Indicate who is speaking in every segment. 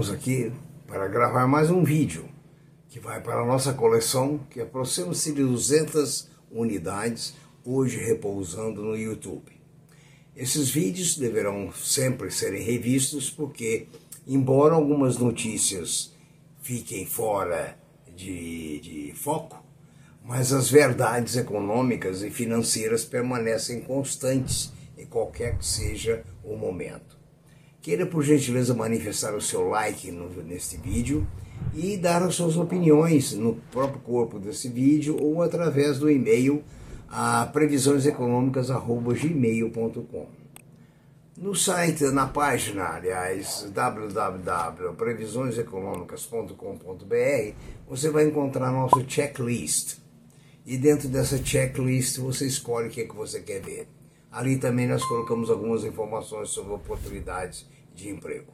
Speaker 1: estamos aqui para gravar mais um vídeo que vai para a nossa coleção, que aproxima-se de 200 unidades, hoje repousando no YouTube. Esses vídeos deverão sempre serem revistos porque, embora algumas notícias fiquem fora de, de foco, mas as verdades econômicas e financeiras permanecem constantes em qualquer que seja o momento. Queira, por gentileza, manifestar o seu like no, neste vídeo e dar as suas opiniões no próprio corpo desse vídeo ou através do e-mail a previsioneseconômicas.gmail.com No site, na página, aliás, www.previsioneseconômicas.com.br, você vai encontrar nosso checklist. E dentro dessa checklist você escolhe o que, é que você quer ver. Ali também nós colocamos algumas informações sobre oportunidades de emprego.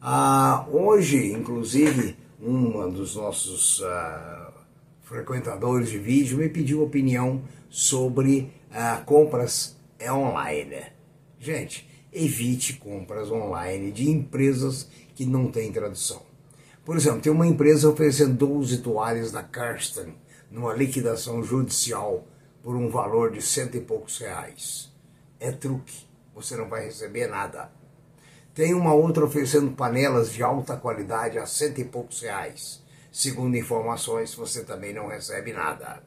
Speaker 1: Ah, hoje, inclusive, um dos nossos ah, frequentadores de vídeo me pediu opinião sobre ah, compras online. Gente, evite compras online de empresas que não têm tradução. Por exemplo, tem uma empresa oferecendo 12 toalhas da Karsten numa liquidação judicial por um valor de cento e poucos reais. É truque, você não vai receber nada. Tem uma outra oferecendo panelas de alta qualidade a cento e poucos reais. Segundo informações, você também não recebe nada.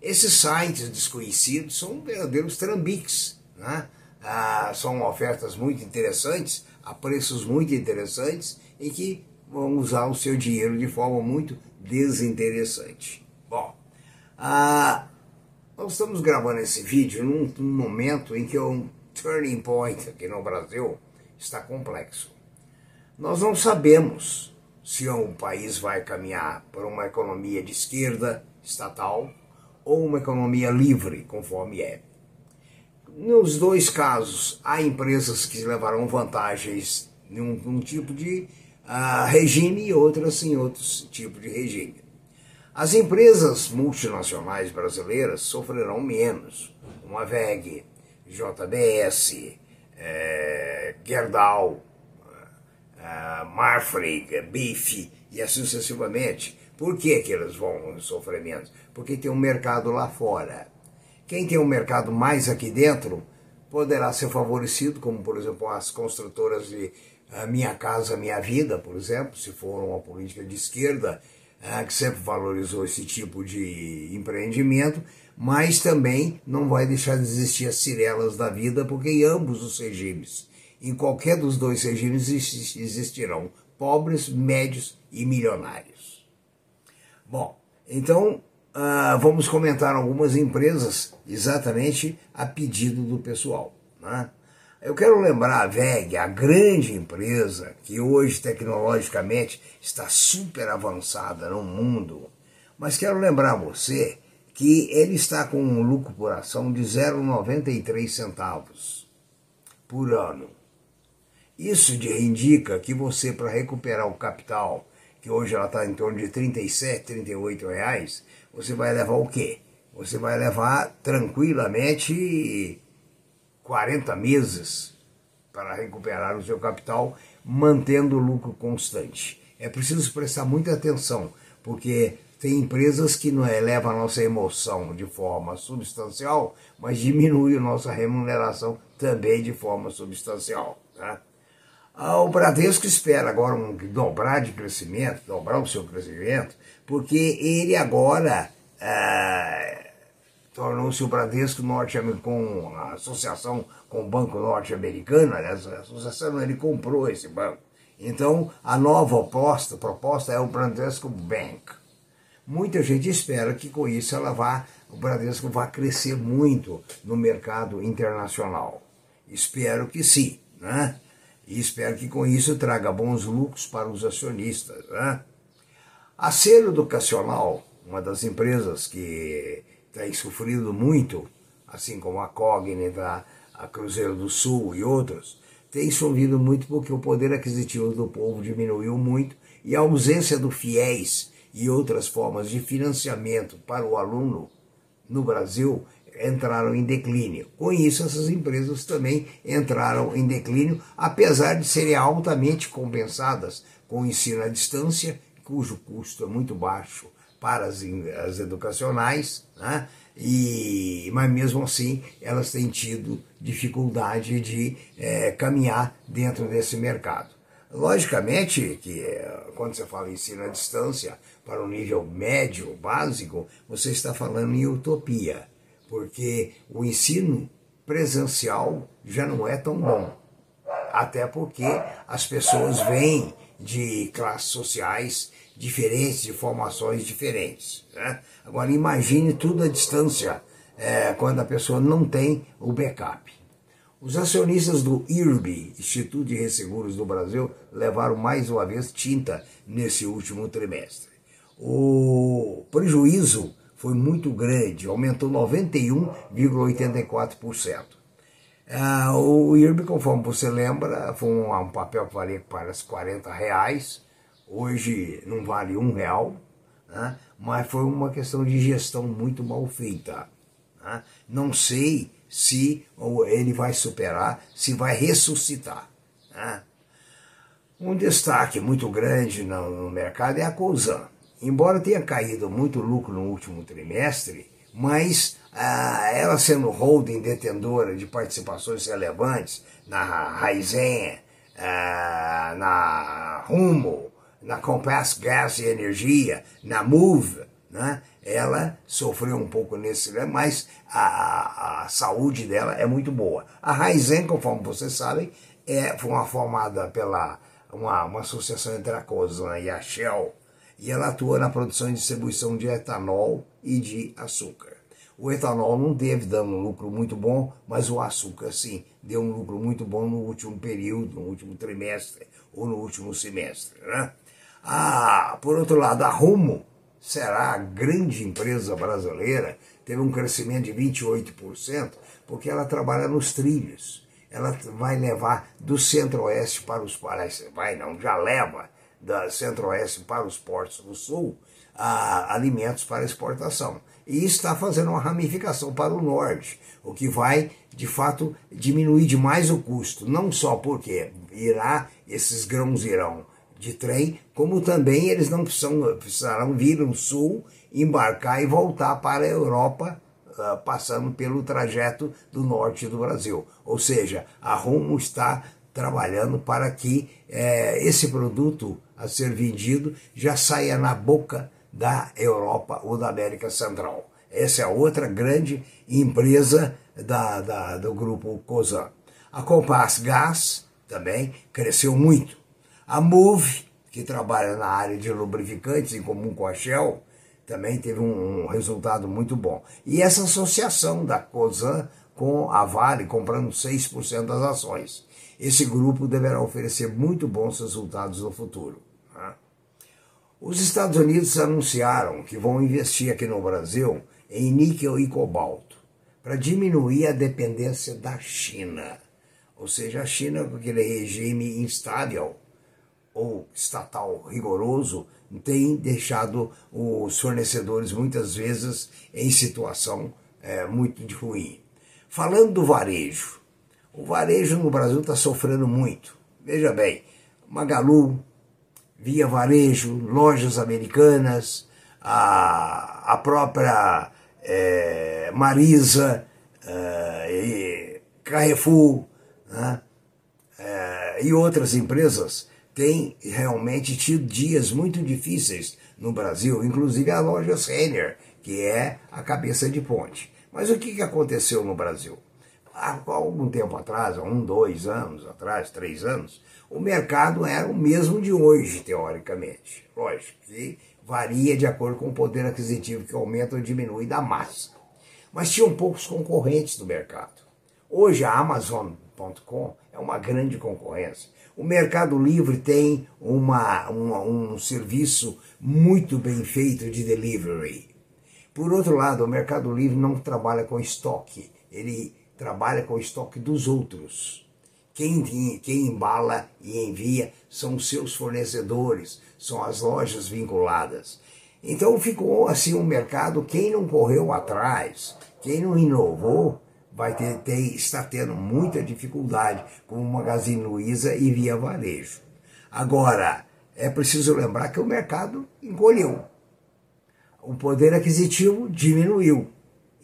Speaker 1: Esses sites desconhecidos são verdadeiros trambiques. Né? Ah, são ofertas muito interessantes, a preços muito interessantes, e que vão usar o seu dinheiro de forma muito desinteressante. Bom, ah, nós estamos gravando esse vídeo num, num momento em que é um turning point aqui no Brasil está complexo. Nós não sabemos se o país vai caminhar para uma economia de esquerda estatal ou uma economia livre, conforme é. Nos dois casos, há empresas que levarão vantagens em um, um tipo de uh, regime e outras em outros tipos de regime. As empresas multinacionais brasileiras sofrerão menos. Uma VEG, JBS, é, Gerdau, é, Marfrig, Bife e assim sucessivamente. Por que, que eles vão sofrer menos? Porque tem um mercado lá fora. Quem tem um mercado mais aqui dentro poderá ser favorecido, como por exemplo as construtoras de Minha Casa Minha Vida, por exemplo, se for uma política de esquerda é, que sempre valorizou esse tipo de empreendimento, mas também não vai deixar de existir as cirelas da vida, porque em ambos os regimes, em qualquer dos dois regimes, existirão pobres, médios e milionários. Bom, então uh, vamos comentar algumas empresas exatamente a pedido do pessoal. Né? Eu quero lembrar a VEG, a grande empresa que hoje tecnologicamente está super avançada no mundo, mas quero lembrar você que ele está com um lucro por ação de 0,93 centavos por ano. Isso indica que você, para recuperar o capital, que hoje ela está em torno de 37, 38 reais, você vai levar o quê? Você vai levar tranquilamente 40 meses para recuperar o seu capital, mantendo o lucro constante. É preciso prestar muita atenção, porque tem empresas que não elevam a nossa emoção de forma substancial, mas diminui a nossa remuneração também de forma substancial. Tá? O Bradesco espera agora um, dobrar de crescimento, dobrar o seu crescimento, porque ele agora ah, tornou-se o Bradesco norte com a associação com o Banco Norte-Americano, aliás, a associação ele comprou esse banco. Então, a nova proposta, proposta é o Bradesco Bank. Muita gente espera que com isso ela vá, o Bradesco vá crescer muito no mercado internacional. Espero que sim, né? E espero que com isso traga bons lucros para os acionistas, né? A Ser Educacional, uma das empresas que tem sofrido muito, assim como a Cognita, a Cruzeiro do Sul e outros, tem sofrido muito porque o poder aquisitivo do povo diminuiu muito e a ausência do FIES e outras formas de financiamento para o aluno no Brasil entraram em declínio. Com isso, essas empresas também entraram em declínio, apesar de serem altamente compensadas com o ensino à distância, cujo custo é muito baixo para as, as educacionais, né? e, mas mesmo assim elas têm tido dificuldade de é, caminhar dentro desse mercado. Logicamente que é, quando você fala ensino à distância para o nível médio, básico, você está falando em utopia, porque o ensino presencial já não é tão bom. Até porque as pessoas vêm de classes sociais diferentes, de formações diferentes. Né? Agora imagine tudo à distância, é, quando a pessoa não tem o backup. Os acionistas do IRB, Instituto de Resseguros do Brasil, levaram mais uma vez tinta nesse último trimestre. O prejuízo foi muito grande, aumentou 91,84%. Ah, o IRB, conforme você lembra, foi um, um papel que valia para 40 reais, hoje não vale um real, né? mas foi uma questão de gestão muito mal feita. Né? Não sei se ele vai superar, se vai ressuscitar. Né? Um destaque muito grande no, mercado é a Cosan. Embora tenha caído muito lucro no último trimestre, mas ah, ela sendo holding detentora de participações relevantes na Raizen, ah, na Rumo, na Compass Gas e Energia, na Move, né? ela sofreu um pouco nesse, né? mas a, a, saúde dela é muito boa. A Raizen, conforme vocês sabem, é, foi uma formada pela uma, uma associação entre a COSAN e a Shell, e ela atua na produção e distribuição de etanol e de açúcar. O etanol não teve dando um lucro muito bom, mas o açúcar sim deu um lucro muito bom no último período, no último trimestre ou no último semestre. Né? Ah, por outro lado, a Rumo será a grande empresa brasileira, teve um crescimento de 28%, porque ela trabalha nos trilhos. Ela vai levar do centro-oeste para os países, vai não, já leva da centro-oeste para os portos do sul ah, alimentos para exportação. E está fazendo uma ramificação para o norte, o que vai, de fato, diminuir demais o custo, não só porque irá, esses grãos irão de trem, como também eles não precisam, precisarão vir no sul, embarcar e voltar para a Europa, uh, passando pelo trajeto do norte do Brasil. Ou seja, a Rumo está trabalhando para que eh, esse produto a ser vendido já saia na boca da Europa ou da América Central. Essa é outra grande empresa da, da do grupo COSAN. A Compass Gas também cresceu muito a Move, que trabalha na área de lubrificantes em comum com a Shell, também teve um, um resultado muito bom. E essa associação da COSAN com a Vale, comprando 6% das ações. Esse grupo deverá oferecer muito bons resultados no futuro. Né? Os Estados Unidos anunciaram que vão investir aqui no Brasil em níquel e cobalto para diminuir a dependência da China. Ou seja, a China com aquele regime instável ou estatal rigoroso tem deixado os fornecedores muitas vezes em situação é, muito de ruim. Falando do varejo, o varejo no Brasil está sofrendo muito. Veja bem, Magalu, Via Varejo, lojas americanas, a, a própria é, Marisa, é, Carrefour né, é, e outras empresas tem realmente tido dias muito difíceis no Brasil, inclusive a loja Senior, que é a cabeça de ponte. Mas o que aconteceu no Brasil? Há algum tempo atrás, há um, dois anos atrás, três anos, o mercado era o mesmo de hoje, teoricamente. Lógico que varia de acordo com o poder aquisitivo que aumenta ou diminui da massa. Mas tinham poucos concorrentes no mercado. Hoje a Amazon.com é uma grande concorrência. O Mercado Livre tem uma, um serviço muito bem feito de delivery. Por outro lado, o Mercado Livre não trabalha com estoque, ele trabalha com o estoque dos outros. Quem, quem embala e envia são os seus fornecedores, são as lojas vinculadas. Então ficou assim um mercado, quem não correu atrás, Quem não inovou vai ter, está tendo muita dificuldade, como Magazine Luiza e Via Varejo. Agora, é preciso lembrar que o mercado encolheu. O poder aquisitivo diminuiu.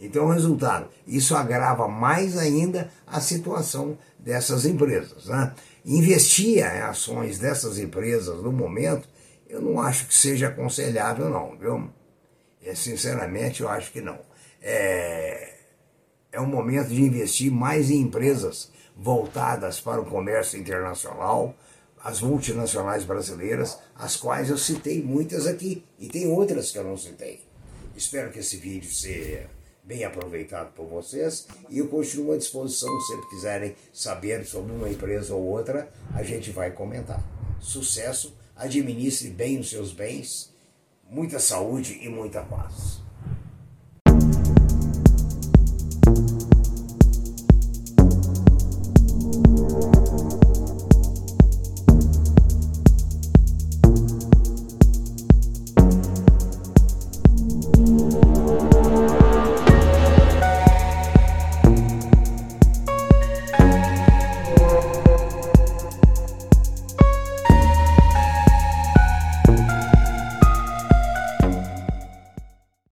Speaker 1: Então, resultado, isso agrava mais ainda a situação dessas empresas. Né? Investir em ações dessas empresas no momento, eu não acho que seja aconselhável, não, viu? É, sinceramente, eu acho que não. É, é um momento de investir mais em empresas voltadas para o comércio internacional, as multinacionais brasileiras, as quais eu citei muitas aqui, e tem outras que eu não citei. Espero que esse vídeo seja bem aproveitado por vocês e eu continuo à disposição se sempre quiserem saber sobre uma empresa ou outra, a gente vai comentar. Sucesso, administre bem os seus bens, muita saúde e muita paz.